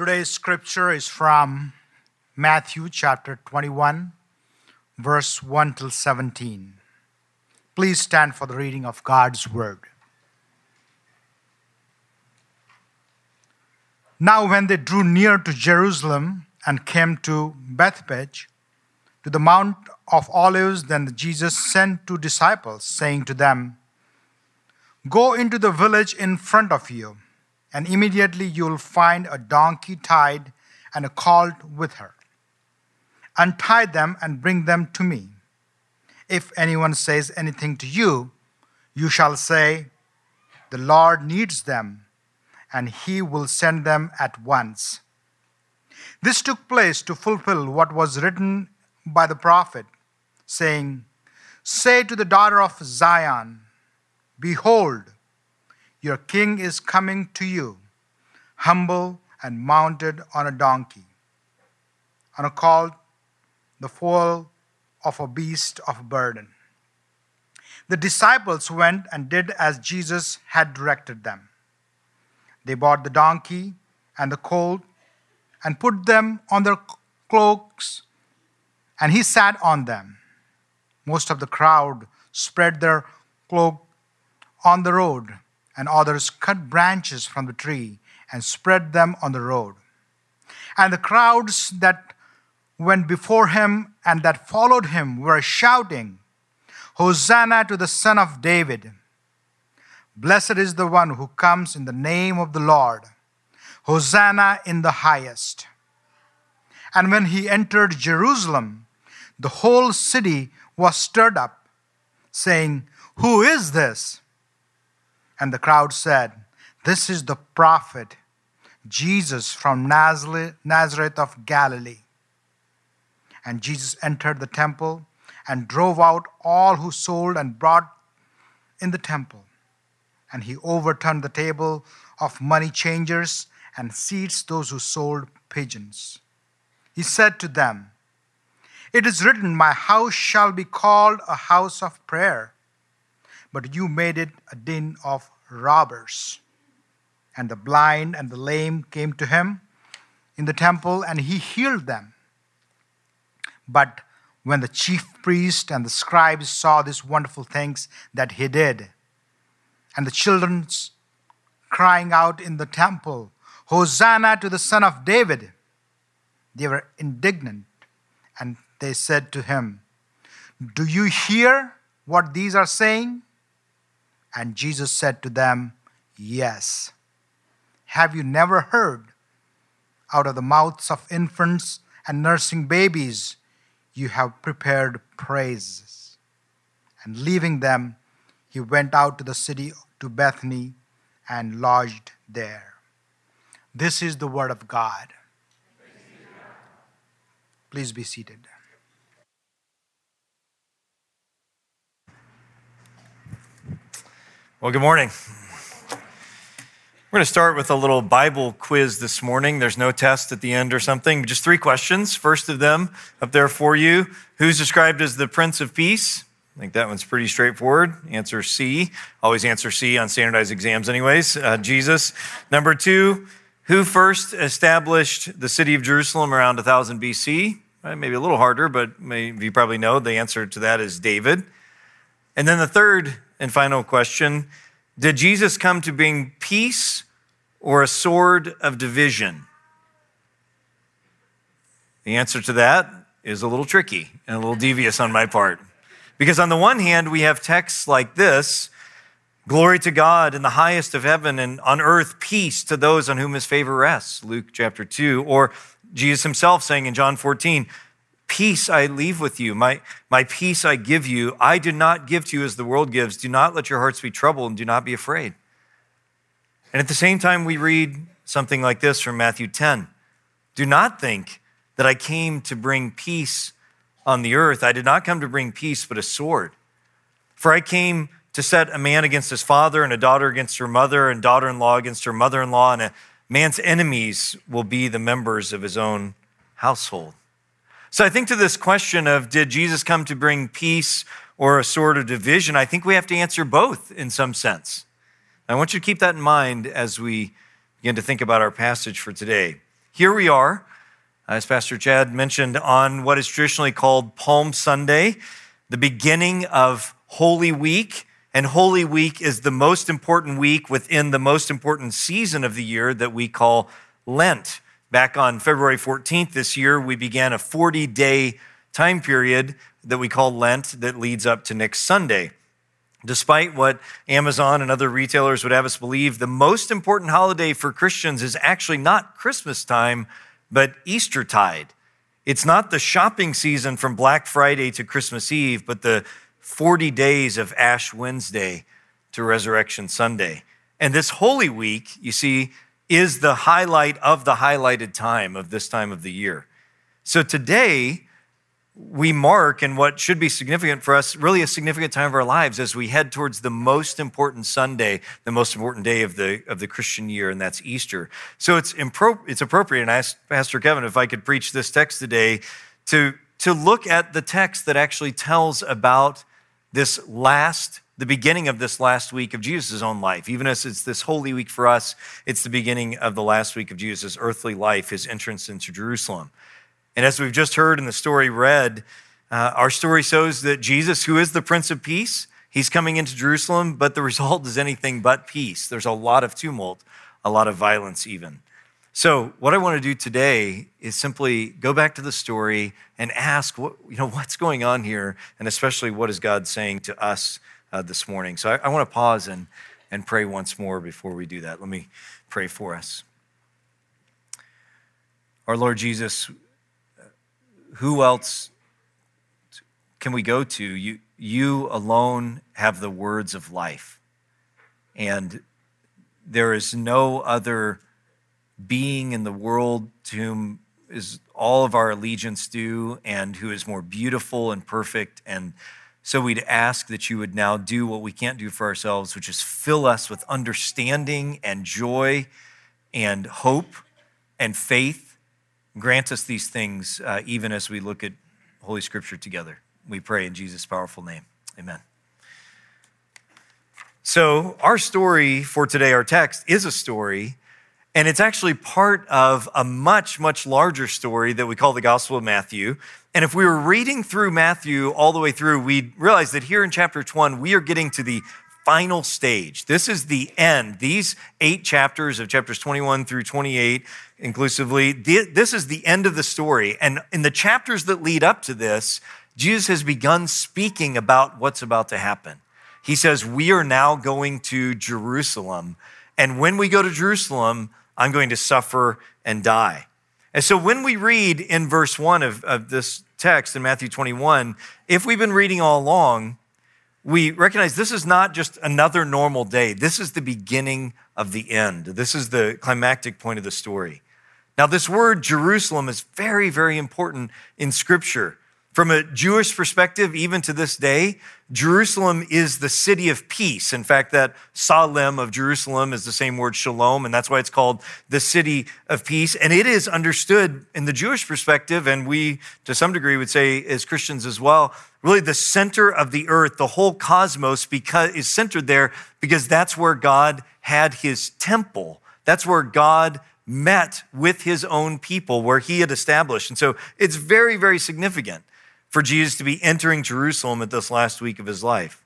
Today's scripture is from Matthew chapter 21, verse 1 till 17. Please stand for the reading of God's word. Now, when they drew near to Jerusalem and came to Bethphage, to the Mount of Olives, then Jesus sent two disciples, saying to them, Go into the village in front of you, and immediately you will find a donkey tied and a colt with her. Untie them and bring them to me. If anyone says anything to you, you shall say, The Lord needs them, and he will send them at once. This took place to fulfill what was written by the prophet, saying, Say to the daughter of Zion, Behold, your king is coming to you, humble and mounted on a donkey, on a colt, the foal of a beast of burden. The disciples went and did as Jesus had directed them. They bought the donkey and the colt and put them on their cloaks, and he sat on them. Most of the crowd spread their cloak on the road, and others cut branches from the tree and spread them on the road. And the crowds that went before him and that followed him were shouting, Hosanna to the Son of David! Blessed is the one who comes in the name of the Lord. Hosanna in the highest. And when he entered Jerusalem, the whole city was stirred up, saying, Who is this? And the crowd said, This is the prophet Jesus from Nazareth of Galilee. And Jesus entered the temple and drove out all who sold and bought in the temple. And he overturned the table of money changers and seats those who sold pigeons. He said to them, It is written, My house shall be called a house of prayer but you made it a den of robbers. And the blind and the lame came to him in the temple, and he healed them. But when the chief priest and the scribes saw these wonderful things that he did, and the children crying out in the temple, Hosanna to the Son of David, they were indignant, and they said to him, Do you hear what these are saying? And Jesus said to them, Yes. Have you never heard out of the mouths of infants and nursing babies, you have prepared praises? And leaving them, he went out to the city to Bethany and lodged there. This is the word of God. Please be seated. Well, good morning. We're going to start with a little Bible quiz this morning. There's no test at the end or something, just three questions. First of them up there for you Who's described as the Prince of Peace? I think that one's pretty straightforward. Answer C. Always answer C on standardized exams, anyways. Uh, Jesus. Number two, who first established the city of Jerusalem around 1000 BC? maybe a little harder, but maybe you probably know the answer to that is David. And then the third and final question Did Jesus come to bring peace or a sword of division? The answer to that is a little tricky and a little devious on my part. Because on the one hand, we have texts like this Glory to God in the highest of heaven, and on earth, peace to those on whom his favor rests. Luke chapter 2. Or Jesus himself saying in John 14, Peace I leave with you, my, my peace I give you. I do not give to you as the world gives. Do not let your hearts be troubled and do not be afraid. And at the same time, we read something like this from Matthew 10 Do not think that I came to bring peace on the earth. I did not come to bring peace, but a sword. For I came to set a man against his father, and a daughter against her mother, and daughter in law against her mother in law, and a man's enemies will be the members of his own household. So I think to this question of did Jesus come to bring peace or a sort of division, I think we have to answer both in some sense. I want you to keep that in mind as we begin to think about our passage for today. here we are, as Pastor Chad mentioned, on what is traditionally called Palm Sunday, the beginning of Holy Week. And Holy Week is the most important week within the most important season of the year that we call Lent. Back on February 14th this year, we began a 40 day time period that we call Lent that leads up to next Sunday. Despite what Amazon and other retailers would have us believe, the most important holiday for Christians is actually not Christmas time, but Easter tide. It's not the shopping season from Black Friday to Christmas Eve, but the 40 days of Ash Wednesday to Resurrection Sunday. And this Holy Week, you see, is the highlight of the highlighted time of this time of the year. So today, we mark and what should be significant for us, really a significant time of our lives as we head towards the most important Sunday, the most important day of the, of the Christian year, and that's Easter. So it's, impro- it's appropriate, and I asked Pastor Kevin if I could preach this text today to, to look at the text that actually tells about this last, the beginning of this last week of Jesus' own life. Even as it's this holy week for us, it's the beginning of the last week of Jesus' earthly life, his entrance into Jerusalem. And as we've just heard in the story read, uh, our story shows that Jesus, who is the Prince of Peace, he's coming into Jerusalem, but the result is anything but peace. There's a lot of tumult, a lot of violence, even. So, what I want to do today is simply go back to the story and ask, what, you know, what's going on here, and especially what is God saying to us uh, this morning. So, I, I want to pause and, and pray once more before we do that. Let me pray for us. Our Lord Jesus, who else can we go to? You, you alone have the words of life. And there is no other being in the world to whom is all of our allegiance due and who is more beautiful and perfect. And so we'd ask that you would now do what we can't do for ourselves, which is fill us with understanding and joy and hope and faith Grant us these things uh, even as we look at Holy Scripture together. We pray in Jesus' powerful name. Amen. So, our story for today, our text, is a story, and it's actually part of a much, much larger story that we call the Gospel of Matthew. And if we were reading through Matthew all the way through, we'd realize that here in chapter 1, we are getting to the final stage. This is the end. These eight chapters of chapters 21 through 28 inclusively, this is the end of the story. And in the chapters that lead up to this, Jesus has begun speaking about what's about to happen. He says, We are now going to Jerusalem. And when we go to Jerusalem, I'm going to suffer and die. And so when we read in verse one of, of this text in Matthew 21, if we've been reading all along, we recognize this is not just another normal day. This is the beginning of the end. This is the climactic point of the story. Now, this word Jerusalem is very, very important in Scripture. From a Jewish perspective, even to this day, Jerusalem is the city of peace. In fact, that Salem of Jerusalem is the same word shalom, and that's why it's called the city of peace. And it is understood in the Jewish perspective, and we, to some degree, would say as Christians as well, really the center of the earth, the whole cosmos because, is centered there because that's where God had his temple. That's where God met with his own people, where he had established. And so it's very, very significant for Jesus to be entering Jerusalem at this last week of his life.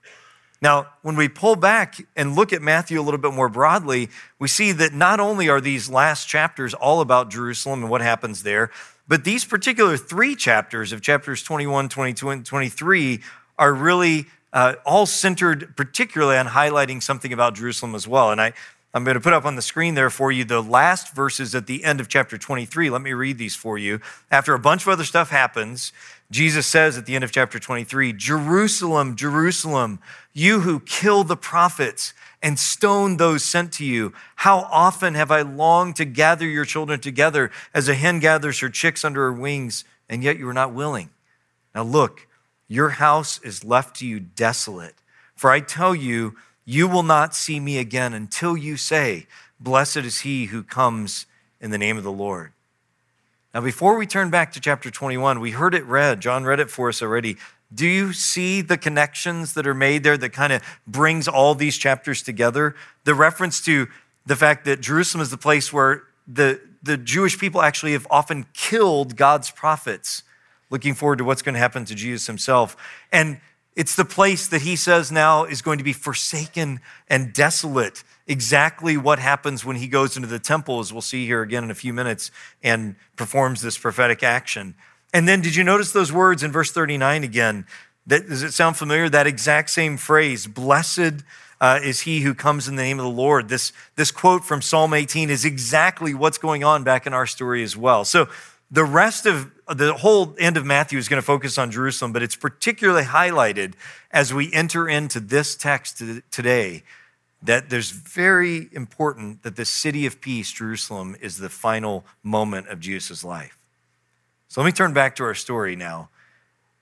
Now, when we pull back and look at Matthew a little bit more broadly, we see that not only are these last chapters all about Jerusalem and what happens there, but these particular three chapters of chapters 21, 22, and 23 are really uh, all centered particularly on highlighting something about Jerusalem as well. And I, I'm going to put up on the screen there for you the last verses at the end of chapter 23. Let me read these for you. After a bunch of other stuff happens, Jesus says at the end of chapter 23 Jerusalem, Jerusalem, you who kill the prophets and stone those sent to you, how often have I longed to gather your children together as a hen gathers her chicks under her wings, and yet you were not willing. Now look, your house is left to you desolate. For I tell you, you will not see me again until you say, Blessed is he who comes in the name of the Lord. Now, before we turn back to chapter 21, we heard it read. John read it for us already. Do you see the connections that are made there that kind of brings all these chapters together? The reference to the fact that Jerusalem is the place where the the Jewish people actually have often killed God's prophets, looking forward to what's going to happen to Jesus himself. And it's the place that he says now is going to be forsaken and desolate. Exactly what happens when he goes into the temple, as we'll see here again in a few minutes, and performs this prophetic action. And then, did you notice those words in verse 39 again? That, does it sound familiar? That exact same phrase, blessed uh, is he who comes in the name of the Lord. This, this quote from Psalm 18 is exactly what's going on back in our story as well. So the rest of the whole end of Matthew is going to focus on Jerusalem, but it's particularly highlighted as we enter into this text today that there's very important that the city of peace, Jerusalem, is the final moment of Jesus' life. So let me turn back to our story now.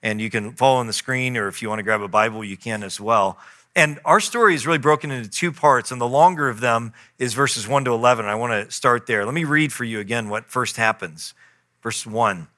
And you can follow on the screen, or if you want to grab a Bible, you can as well. And our story is really broken into two parts, and the longer of them is verses 1 to 11. I want to start there. Let me read for you again what first happens. Verse 1.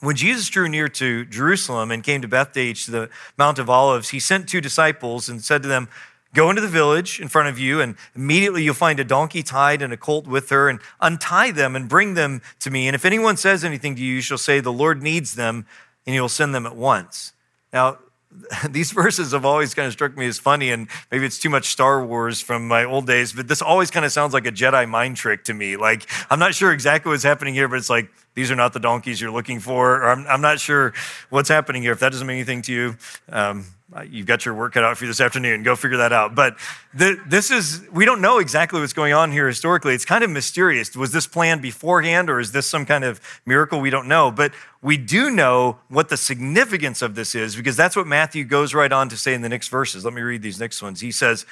When Jesus drew near to Jerusalem and came to Bethphage to the Mount of Olives, he sent two disciples and said to them, Go into the village in front of you, and immediately you'll find a donkey tied and a colt with her, and untie them and bring them to me. And if anyone says anything to you, you shall say, The Lord needs them, and you'll send them at once. Now, these verses have always kind of struck me as funny, and maybe it's too much Star Wars from my old days, but this always kind of sounds like a Jedi mind trick to me. Like, I'm not sure exactly what's happening here, but it's like, these are not the donkeys you're looking for, or I'm, I'm not sure what's happening here. If that doesn't mean anything to you, um, you've got your work cut out for you this afternoon. Go figure that out. But the, this is, we don't know exactly what's going on here historically. It's kind of mysterious. Was this planned beforehand or is this some kind of miracle? We don't know. But we do know what the significance of this is because that's what Matthew goes right on to say in the next verses. Let me read these next ones. He says,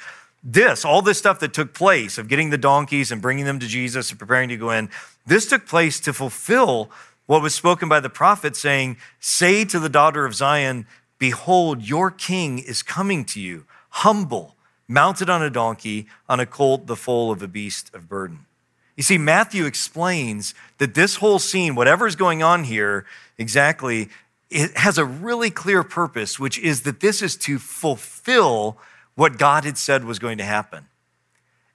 this, all this stuff that took place of getting the donkeys and bringing them to Jesus and preparing to go in, this took place to fulfill what was spoken by the prophet saying, Say to the daughter of Zion, Behold, your king is coming to you, humble, mounted on a donkey, on a colt, the foal of a beast of burden. You see, Matthew explains that this whole scene, whatever's going on here exactly, it has a really clear purpose, which is that this is to fulfill what God had said was going to happen.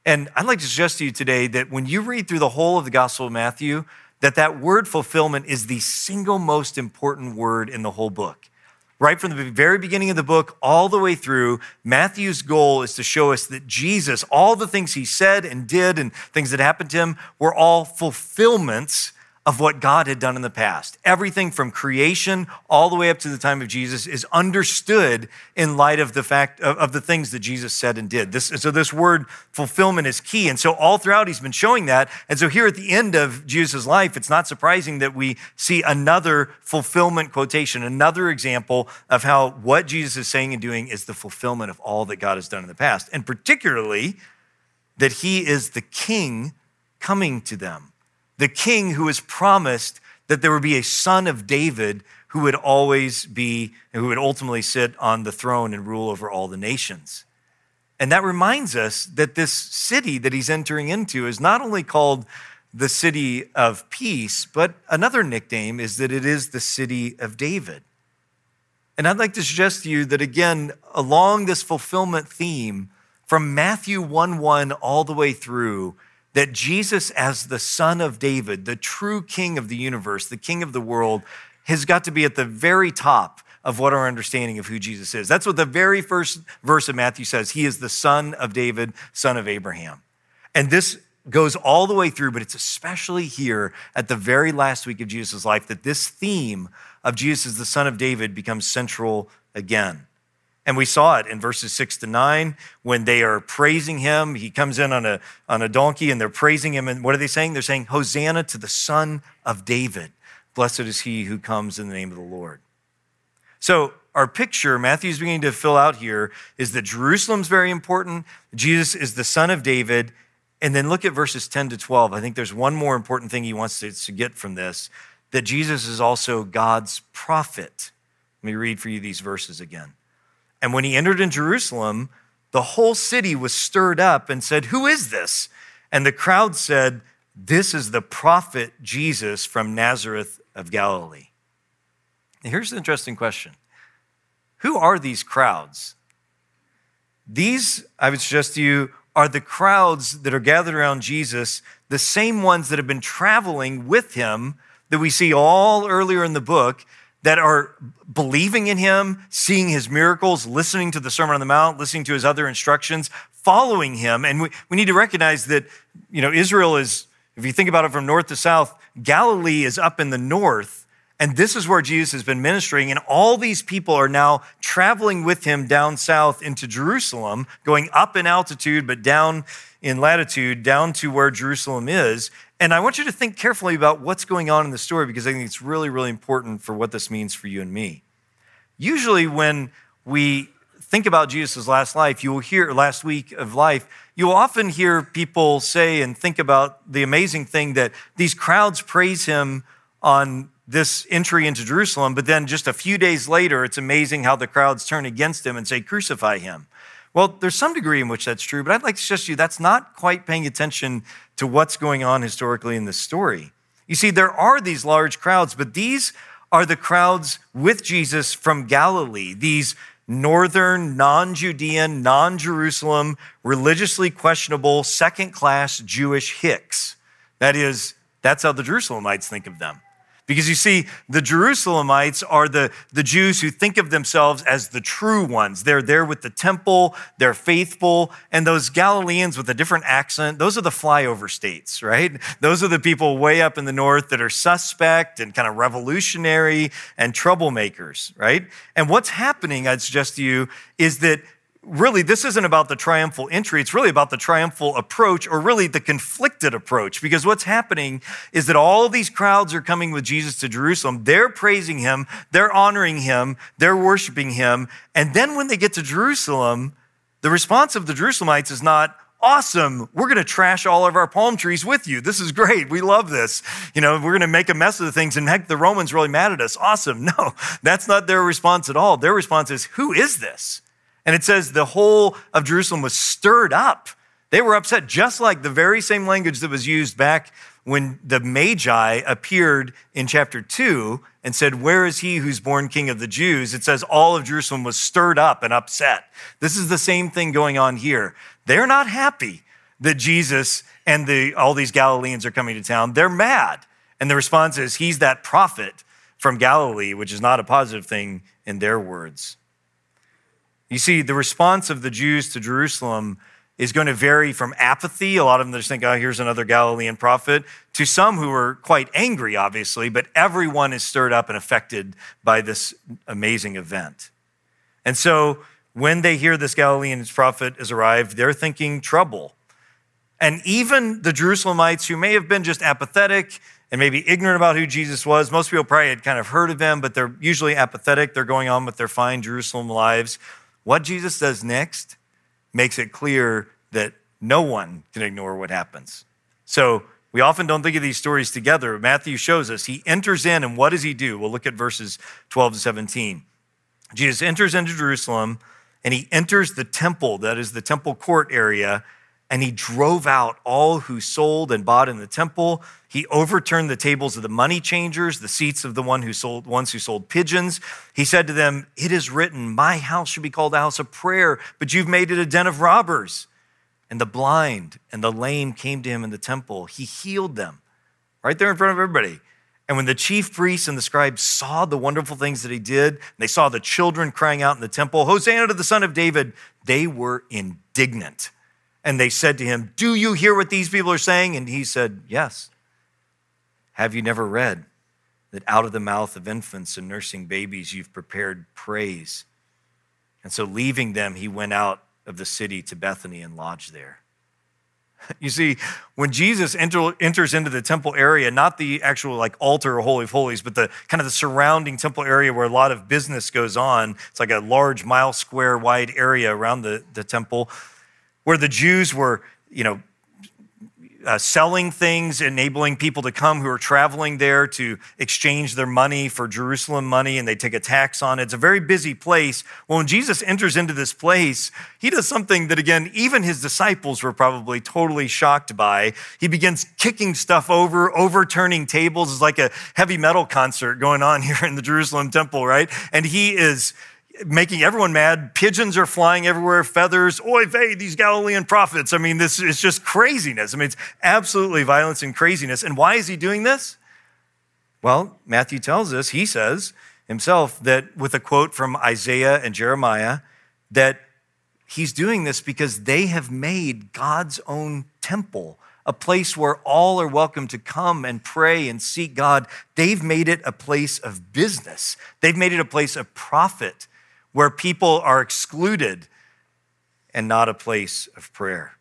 And I'd like to suggest to you today that when you read through the whole of the Gospel of Matthew, that that word fulfillment is the single most important word in the whole book. Right from the very beginning of the book all the way through, Matthew's goal is to show us that Jesus, all the things he said and did and things that happened to him were all fulfillments of what God had done in the past. Everything from creation all the way up to the time of Jesus is understood in light of the fact of, of, the things that Jesus said and did. This, so this word fulfillment is key. And so all throughout he's been showing that. And so here at the end of Jesus' life, it's not surprising that we see another fulfillment quotation, another example of how what Jesus is saying and doing is the fulfillment of all that God has done in the past. And particularly that he is the king coming to them the king who was promised that there would be a son of David who would always be, who would ultimately sit on the throne and rule over all the nations. And that reminds us that this city that he's entering into is not only called the city of peace, but another nickname is that it is the city of David. And I'd like to suggest to you that again, along this fulfillment theme, from Matthew 1 1 all the way through, that Jesus, as the son of David, the true king of the universe, the king of the world, has got to be at the very top of what our understanding of who Jesus is. That's what the very first verse of Matthew says. He is the son of David, son of Abraham. And this goes all the way through, but it's especially here at the very last week of Jesus' life that this theme of Jesus, the son of David, becomes central again. And we saw it in verses six to nine when they are praising him. He comes in on a, on a donkey and they're praising him. And what are they saying? They're saying, Hosanna to the Son of David. Blessed is he who comes in the name of the Lord. So, our picture, Matthew's beginning to fill out here, is that Jerusalem's very important. Jesus is the Son of David. And then look at verses 10 to 12. I think there's one more important thing he wants to, to get from this that Jesus is also God's prophet. Let me read for you these verses again. And when he entered in Jerusalem, the whole city was stirred up and said, Who is this? And the crowd said, This is the prophet Jesus from Nazareth of Galilee. Now, here's an interesting question Who are these crowds? These, I would suggest to you, are the crowds that are gathered around Jesus, the same ones that have been traveling with him that we see all earlier in the book that are believing in him, seeing his miracles, listening to the Sermon on the Mount, listening to his other instructions, following him. And we, we need to recognize that, you know, Israel is, if you think about it from north to south, Galilee is up in the north. And this is where Jesus has been ministering. And all these people are now traveling with him down south into Jerusalem, going up in altitude, but down in latitude, down to where Jerusalem is. And I want you to think carefully about what's going on in the story because I think it's really, really important for what this means for you and me. Usually, when we think about Jesus' last life, you will hear, last week of life, you will often hear people say and think about the amazing thing that these crowds praise him on this entry into Jerusalem, but then just a few days later, it's amazing how the crowds turn against him and say, Crucify him. Well, there's some degree in which that's true, but I'd like to suggest to you that's not quite paying attention to what's going on historically in this story. You see, there are these large crowds, but these are the crowds with Jesus from Galilee, these northern, non Judean, non Jerusalem, religiously questionable, second class Jewish hicks. That is, that's how the Jerusalemites think of them. Because you see, the Jerusalemites are the, the Jews who think of themselves as the true ones. They're there with the temple, they're faithful. And those Galileans with a different accent, those are the flyover states, right? Those are the people way up in the north that are suspect and kind of revolutionary and troublemakers, right? And what's happening, I'd suggest to you, is that really, this isn't about the triumphal entry. It's really about the triumphal approach, or really the conflicted approach. Because what's happening is that all these crowds are coming with Jesus to Jerusalem. They're praising him, they're honoring him, they're worshiping him. And then when they get to Jerusalem, the response of the Jerusalemites is not, awesome. We're going to trash all of our palm trees with you. This is great. We love this. You know, we're going to make a mess of the things and heck, the Romans really mad at us. Awesome. No, that's not their response at all. Their response is, who is this? And it says the whole of Jerusalem was stirred up. They were upset, just like the very same language that was used back when the Magi appeared in chapter 2 and said, Where is he who's born king of the Jews? It says all of Jerusalem was stirred up and upset. This is the same thing going on here. They're not happy that Jesus and the, all these Galileans are coming to town. They're mad. And the response is, He's that prophet from Galilee, which is not a positive thing in their words. You see, the response of the Jews to Jerusalem is going to vary from apathy. A lot of them just think, oh, here's another Galilean prophet, to some who are quite angry, obviously, but everyone is stirred up and affected by this amazing event. And so when they hear this Galilean prophet has arrived, they're thinking trouble. And even the Jerusalemites who may have been just apathetic and maybe ignorant about who Jesus was, most people probably had kind of heard of him, but they're usually apathetic. They're going on with their fine Jerusalem lives. What Jesus does next makes it clear that no one can ignore what happens. So we often don't think of these stories together. Matthew shows us he enters in, and what does he do? We'll look at verses 12 to 17. Jesus enters into Jerusalem and he enters the temple, that is the temple court area, and he drove out all who sold and bought in the temple. He overturned the tables of the money changers, the seats of the one who sold, ones who sold pigeons. He said to them, It is written, My house should be called a house of prayer, but you've made it a den of robbers. And the blind and the lame came to him in the temple. He healed them right there in front of everybody. And when the chief priests and the scribes saw the wonderful things that he did, they saw the children crying out in the temple, Hosanna to the Son of David, they were indignant. And they said to him, Do you hear what these people are saying? And he said, Yes. Have you never read that out of the mouth of infants and nursing babies you've prepared praise? And so, leaving them, he went out of the city to Bethany and lodged there. You see, when Jesus enter, enters into the temple area, not the actual like altar or holy of holies, but the kind of the surrounding temple area where a lot of business goes on, it's like a large mile square wide area around the, the temple where the Jews were, you know, uh, selling things, enabling people to come who are traveling there to exchange their money for Jerusalem money, and they take a tax on it. It's a very busy place. Well, when Jesus enters into this place, he does something that, again, even his disciples were probably totally shocked by. He begins kicking stuff over, overturning tables. It's like a heavy metal concert going on here in the Jerusalem temple, right? And he is making everyone mad. Pigeons are flying everywhere, feathers. Oy vey, these Galilean prophets. I mean, this is just craziness. I mean, it's absolutely violence and craziness. And why is he doing this? Well, Matthew tells us, he says himself, that with a quote from Isaiah and Jeremiah, that he's doing this because they have made God's own temple a place where all are welcome to come and pray and seek God. They've made it a place of business, they've made it a place of profit where people are excluded and not a place of prayer.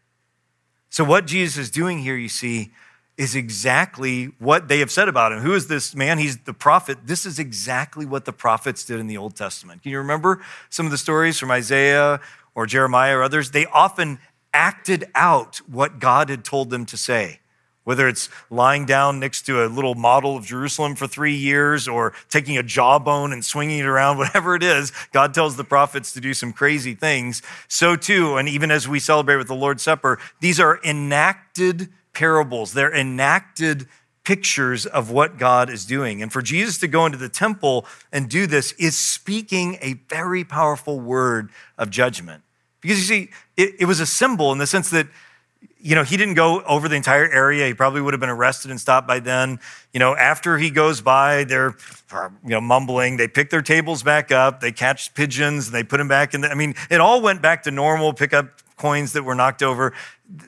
So, what Jesus is doing here, you see, is exactly what they have said about him. Who is this man? He's the prophet. This is exactly what the prophets did in the Old Testament. Can you remember some of the stories from Isaiah or Jeremiah or others? They often acted out what God had told them to say whether it's lying down next to a little model of Jerusalem for three years or taking a jawbone and swinging it around, whatever it is, God tells the prophets to do some crazy things. So, too, and even as we celebrate with the Lord's Supper, these are enacted parables, they're enacted pictures of what God is doing. And for Jesus to go into the temple and do this is speaking a very powerful word of judgment. Because you see, it, it was a symbol in the sense that you know, he didn't go over the entire area. He probably would have been arrested and stopped by then. You know, after he goes by, they're, you know, mumbling. They pick their tables back up. They catch pigeons and they put them back in. The, I mean, it all went back to normal. Pick up coins that were knocked over.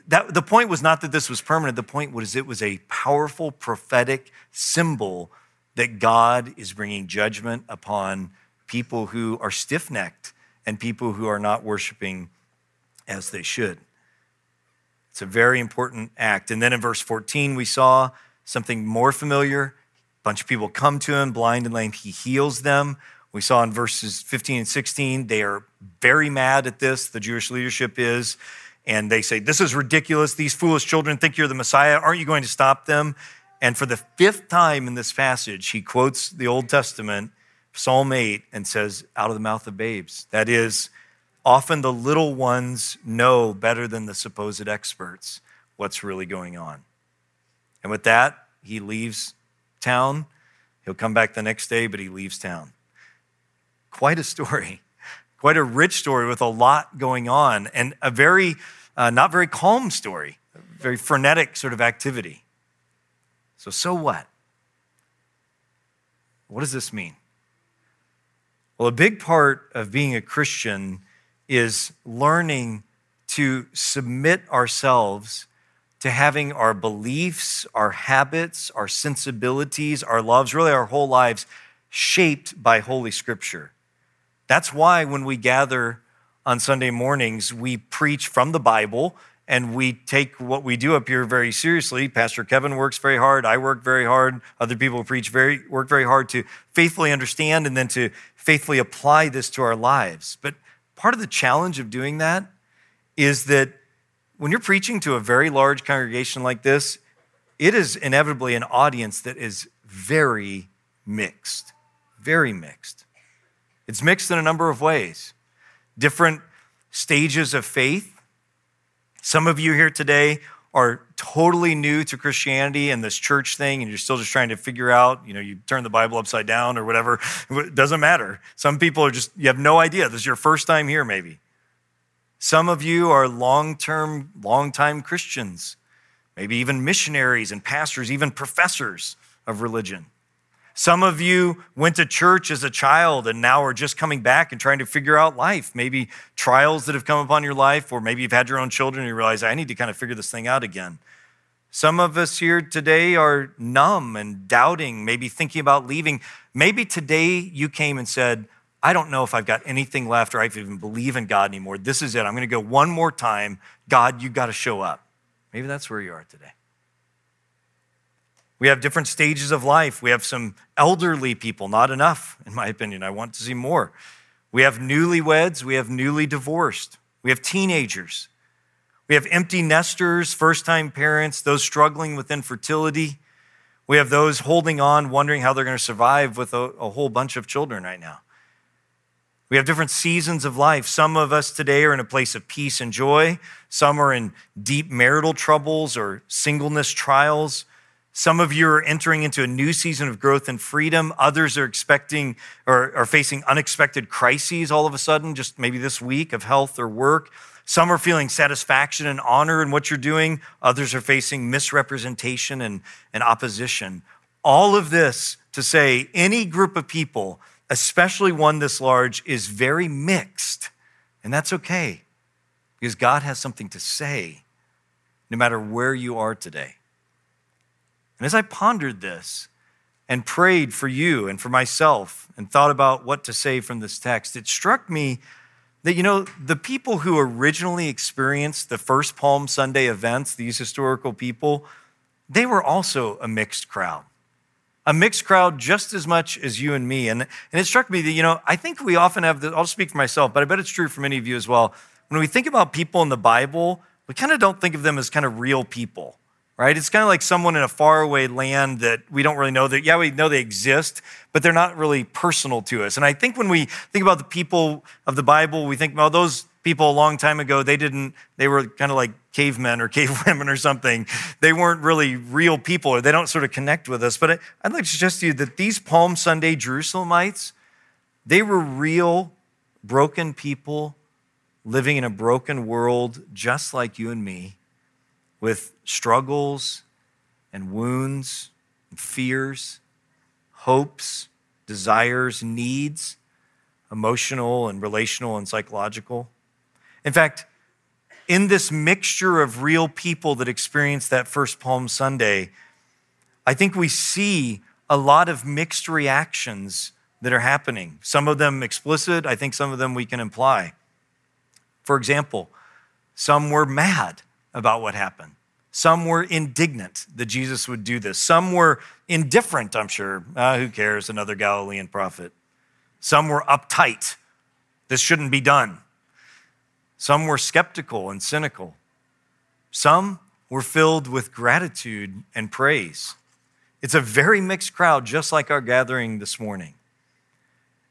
That, the point was not that this was permanent. The point was it was a powerful prophetic symbol that God is bringing judgment upon people who are stiff necked and people who are not worshiping as they should. It's a very important act. And then in verse 14, we saw something more familiar. A bunch of people come to him, blind and lame. He heals them. We saw in verses 15 and 16, they are very mad at this, the Jewish leadership is. And they say, This is ridiculous. These foolish children think you're the Messiah. Aren't you going to stop them? And for the fifth time in this passage, he quotes the Old Testament, Psalm 8, and says, Out of the mouth of babes. That is, Often the little ones know better than the supposed experts what's really going on. And with that, he leaves town. He'll come back the next day, but he leaves town. Quite a story, quite a rich story with a lot going on, and a very, uh, not very calm story, very frenetic sort of activity. So, so what? What does this mean? Well, a big part of being a Christian is learning to submit ourselves to having our beliefs, our habits, our sensibilities, our loves, really our whole lives shaped by Holy Scripture. That's why when we gather on Sunday mornings, we preach from the Bible and we take what we do up here very seriously. Pastor Kevin works very hard. I work very hard. Other people preach very, work very hard to faithfully understand and then to faithfully apply this to our lives. But part of the challenge of doing that is that when you're preaching to a very large congregation like this, it is inevitably an audience that is very mixed, very mixed. It's mixed in a number of ways. Different stages of faith. Some of you here today are totally new to Christianity and this church thing, and you're still just trying to figure out, you know, you turn the Bible upside down or whatever, it doesn't matter. Some people are just, you have no idea. This is your first time here, maybe. Some of you are long term, long time Christians, maybe even missionaries and pastors, even professors of religion. Some of you went to church as a child and now are just coming back and trying to figure out life. Maybe trials that have come upon your life, or maybe you've had your own children and you realize, I need to kind of figure this thing out again. Some of us here today are numb and doubting, maybe thinking about leaving. Maybe today you came and said, I don't know if I've got anything left or I even believe in God anymore. This is it. I'm going to go one more time. God, you got to show up. Maybe that's where you are today. We have different stages of life. We have some elderly people, not enough, in my opinion. I want to see more. We have newlyweds, we have newly divorced, we have teenagers, we have empty nesters, first time parents, those struggling with infertility. We have those holding on, wondering how they're going to survive with a, a whole bunch of children right now. We have different seasons of life. Some of us today are in a place of peace and joy. Some are in deep marital troubles or singleness trials. Some of you are entering into a new season of growth and freedom. Others are expecting or are facing unexpected crises all of a sudden, just maybe this week of health or work. Some are feeling satisfaction and honor in what you're doing. Others are facing misrepresentation and, and opposition. All of this to say any group of people, especially one this large, is very mixed. And that's okay because God has something to say no matter where you are today. And as I pondered this and prayed for you and for myself and thought about what to say from this text, it struck me that, you know, the people who originally experienced the first Palm Sunday events, these historical people, they were also a mixed crowd. A mixed crowd just as much as you and me. And, and it struck me that, you know, I think we often have, the, I'll speak for myself, but I bet it's true for many of you as well. When we think about people in the Bible, we kind of don't think of them as kind of real people right? It's kind of like someone in a faraway land that we don't really know that, yeah, we know they exist, but they're not really personal to us. And I think when we think about the people of the Bible, we think, well, those people a long time ago, they didn't, they were kind of like cavemen or cavewomen or something. They weren't really real people or they don't sort of connect with us. But I'd like to suggest to you that these Palm Sunday Jerusalemites, they were real, broken people living in a broken world just like you and me with struggles and wounds and fears, hopes, desires, needs, emotional and relational and psychological. In fact, in this mixture of real people that experienced that first Palm Sunday, I think we see a lot of mixed reactions that are happening. Some of them explicit, I think some of them we can imply. For example, some were mad about what happened. Some were indignant that Jesus would do this. Some were indifferent, I'm sure. Ah, who cares? Another Galilean prophet. Some were uptight. This shouldn't be done. Some were skeptical and cynical. Some were filled with gratitude and praise. It's a very mixed crowd, just like our gathering this morning.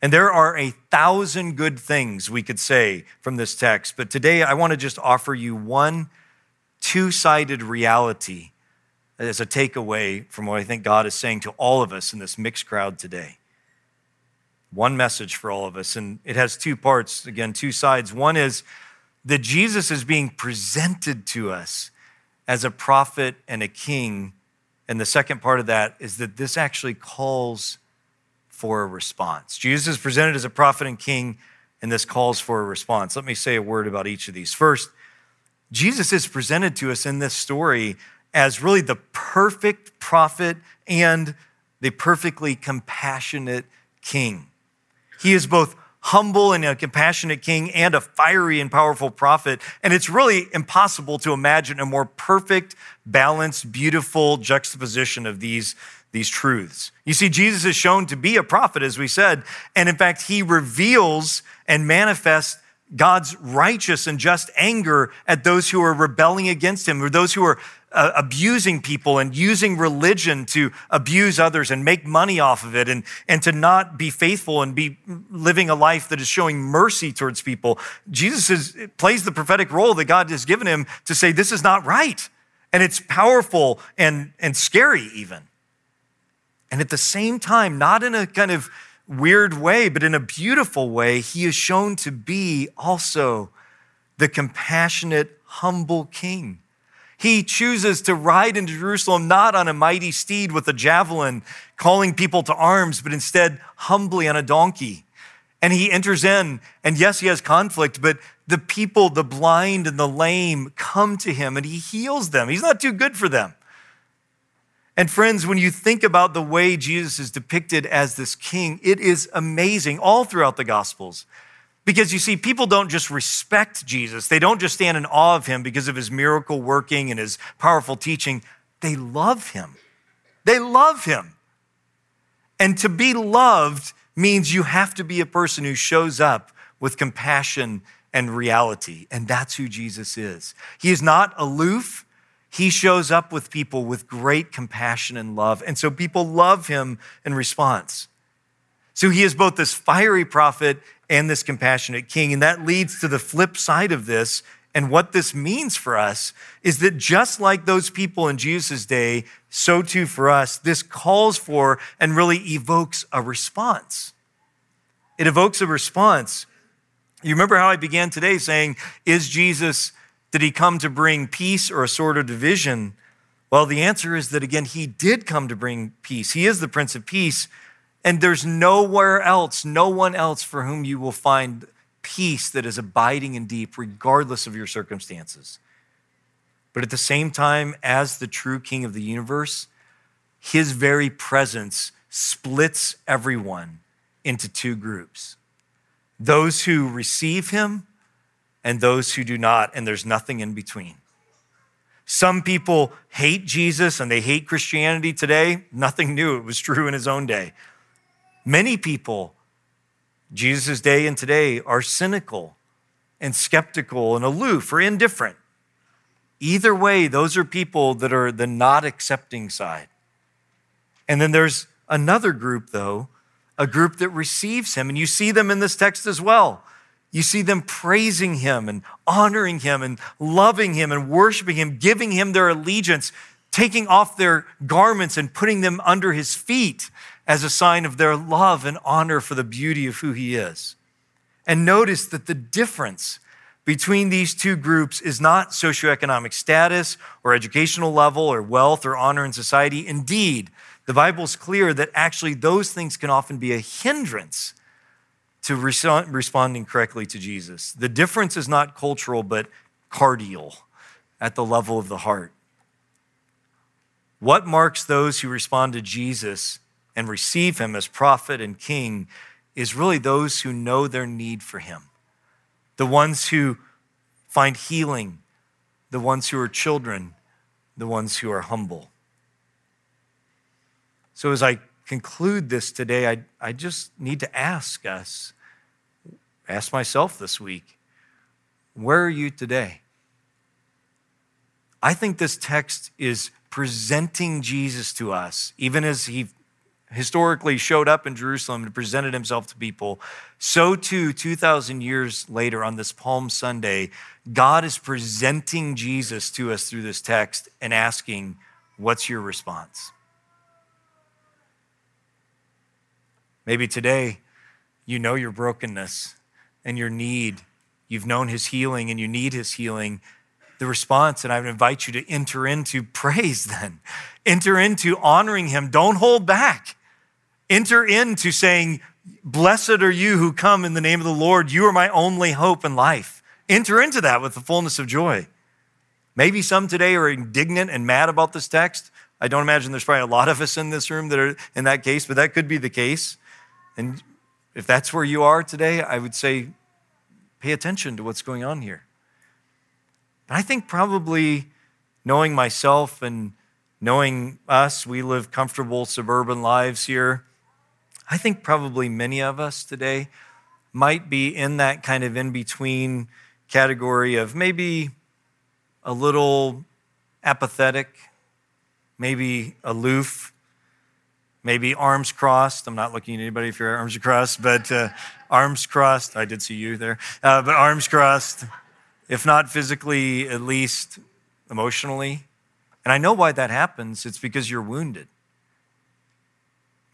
And there are a thousand good things we could say from this text, but today I want to just offer you one two sided reality as a takeaway from what I think God is saying to all of us in this mixed crowd today. One message for all of us, and it has two parts, again, two sides. One is that Jesus is being presented to us as a prophet and a king. And the second part of that is that this actually calls for a response. Jesus is presented as a prophet and king, and this calls for a response. Let me say a word about each of these. First, Jesus is presented to us in this story as really the perfect prophet and the perfectly compassionate king. He is both humble and a compassionate king and a fiery and powerful prophet. And it's really impossible to imagine a more perfect, balanced, beautiful juxtaposition of these, these truths. You see, Jesus is shown to be a prophet, as we said, and in fact, he reveals and manifests God's righteous and just anger at those who are rebelling against him, or those who are uh, abusing people and using religion to abuse others and make money off of it and, and to not be faithful and be living a life that is showing mercy towards people. Jesus is, plays the prophetic role that God has given him to say, this is not right. And it's powerful and, and scary, even. And at the same time, not in a kind of weird way, but in a beautiful way, he is shown to be also the compassionate, humble king. He chooses to ride into Jerusalem not on a mighty steed with a javelin, calling people to arms, but instead humbly on a donkey. And he enters in, and yes, he has conflict, but the people, the blind and the lame, come to him and he heals them. He's not too good for them. And friends, when you think about the way Jesus is depicted as this king, it is amazing all throughout the Gospels. Because you see, people don't just respect Jesus, they don't just stand in awe of him because of his miracle working and his powerful teaching. They love him. They love him. And to be loved means you have to be a person who shows up with compassion and reality. And that's who Jesus is. He is not aloof he shows up with people with great compassion and love. And so people love him in response. So he is both this fiery prophet and this compassionate king. And that leads to the flip side of this And what this means for us is that just like those people in Jesus' day, so too for us, this calls for and really evokes a response. It evokes a response. You remember how I began today saying, Is Jesus, did he come to bring peace or a sort of division? Well, the answer is that again, he did come to bring peace. He is the Prince of Peace. And there's nowhere else, no one else for whom you will find peace that is abiding and deep, regardless of your circumstances. But at the same time, as the true King of the universe, his very presence splits everyone into two groups those who receive him and those who do not, and there's nothing in between. Some people hate Jesus and they hate Christianity today. Nothing new. It was true in his own day. Many people Jesus' day and today are cynical and skeptical and aloof or indifferent. Either way, those are people that are the not accepting side. And then there's another group, though, a group that receives him. And you see them in this text as well. You see them praising him and honoring him and loving him and worshiping him, giving him their allegiance, taking off their garments and putting them under his feet as a sign of their love and honor for the beauty of who he is. And notice that the difference between these two groups is not socioeconomic status or educational level or wealth or honor in society. Indeed, the Bible's clear that actually those things can often be a hindrance to responding correctly to Jesus. The difference is not cultural, but cardial at the level of the heart. What marks those who respond to Jesus and receive him as prophet and king is really those who know their need for him, the ones who find healing, the ones who are children, the ones who are humble. So, as I conclude this today, I, I just need to ask us, ask myself this week, where are you today? I think this text is presenting Jesus to us, even as he historically showed up in Jerusalem and presented himself to people, so too, 2,000 years later on this Palm Sunday, God is presenting Jesus to us through this text and asking, What's your response? Maybe today you know your brokenness and your need. You've known his healing and you need his healing. The response, and I would invite you to enter into praise then. Enter into honoring him. Don't hold back. Enter into saying, Blessed are you who come in the name of the Lord. You are my only hope in life. Enter into that with the fullness of joy. Maybe some today are indignant and mad about this text. I don't imagine there's probably a lot of us in this room that are in that case, but that could be the case. And if that's where you are today, I would say pay attention to what's going on here. But I think probably knowing myself and knowing us, we live comfortable suburban lives here. I think probably many of us today might be in that kind of in between category of maybe a little apathetic, maybe aloof, maybe arms crossed. I'm not looking at anybody if your arms are crossed, but uh, arms crossed. I did see you there, uh, but arms crossed, if not physically, at least emotionally. And I know why that happens. It's because you're wounded.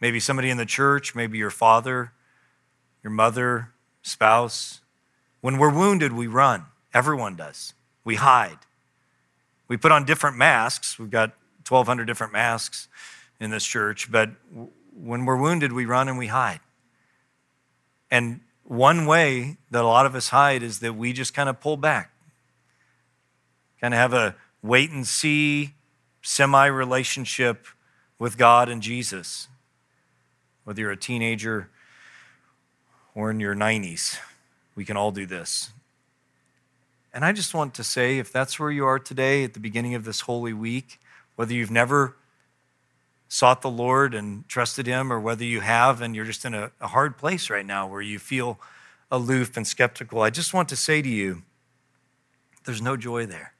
Maybe somebody in the church, maybe your father, your mother, spouse. When we're wounded, we run. Everyone does. We hide. We put on different masks. We've got 1,200 different masks in this church, but when we're wounded, we run and we hide. And one way that a lot of us hide is that we just kind of pull back, kind of have a wait and see semi relationship with God and Jesus whether you're a teenager or in your 90s. We can all do this. And I just want to say if that's where you are today at the beginning of this Holy Week, whether you've never sought the Lord and trusted Him, or whether you have and you're just in a, a hard place right now where you feel aloof and skeptical, I just want to say to you there's no joy there.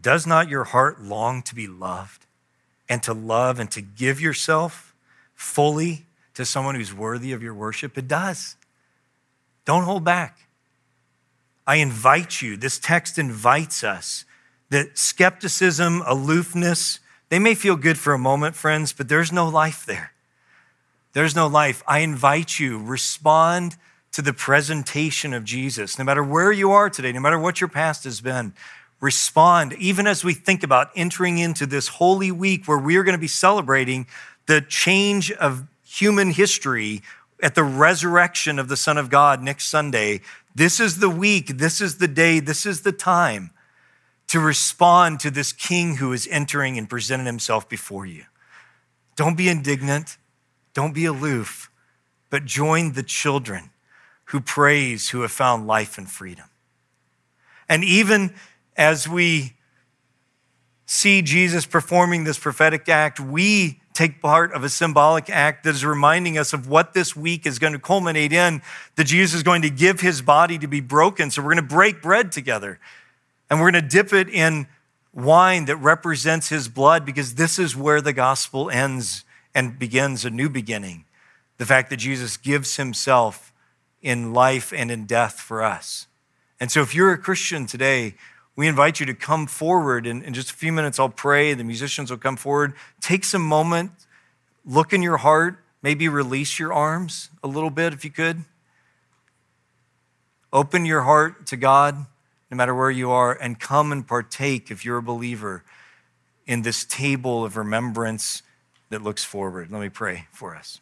Does not your heart long to be loved and to love and to give yourself? fully to someone who's worthy of your worship? It does. Don't hold back. I invite you, this text invites us that skepticism, aloofness, they may feel good for a moment, friends, but there's no life there. There's no life. I invite you, respond to the presentation of Jesus. No matter where you are today, no matter what your past has been, respond, even as we think about entering into this holy week where we are going to be celebrating the change of human history at the resurrection of the Son of God next Sunday. This is the week, this is the day, this is the time to respond to this king who is entering and presenting himself before you. Don't be indignant, don't be aloof, but join the children who praise, who have found life and freedom. And even as we see Jesus performing this prophetic act, we take part of a symbolic act that is reminding us of what this week is going to culminate in that Jesus is going to give his body to be broken. So we're going to break bread together and we're going to dip it in wine that represents his blood because this is where the gospel ends and begins a new beginning. The fact that Jesus gives himself in life and in death for us. And so, if you're a Christian today, we invite you to come forward. And in just a few minutes, I'll pray. The musicians will come forward. Take some moment, look in your heart, maybe release your arms a little bit if you could. Open your heart to God, no matter where you are, and come and partake, if you're a believer, in this table of remembrance that looks forward. Let me pray for us.